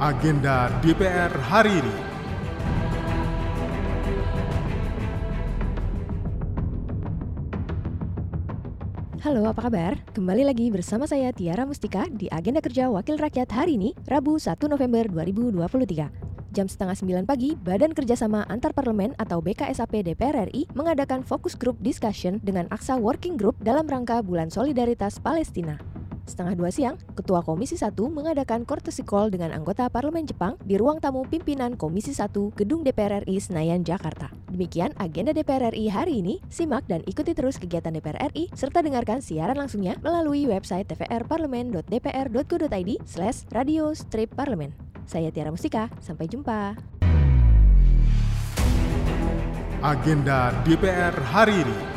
Agenda DPR hari ini. Halo, apa kabar? Kembali lagi bersama saya Tiara Mustika di Agenda Kerja Wakil Rakyat hari ini, Rabu 1 November 2023. Jam setengah 9 pagi, Badan Kerjasama Antar Parlemen atau BKSAP DPR RI mengadakan fokus group discussion dengan Aksa Working Group dalam rangka Bulan Solidaritas Palestina. Setengah dua siang, Ketua Komisi 1 mengadakan courtesy call dengan anggota Parlemen Jepang di ruang tamu pimpinan Komisi 1 Gedung DPR RI Senayan, Jakarta. Demikian agenda DPR RI hari ini, simak dan ikuti terus kegiatan DPR RI serta dengarkan siaran langsungnya melalui website tvrparlemen.dpr.go.id slash radio strip parlemen. Saya Tiara Mustika, sampai jumpa. Agenda DPR hari ini.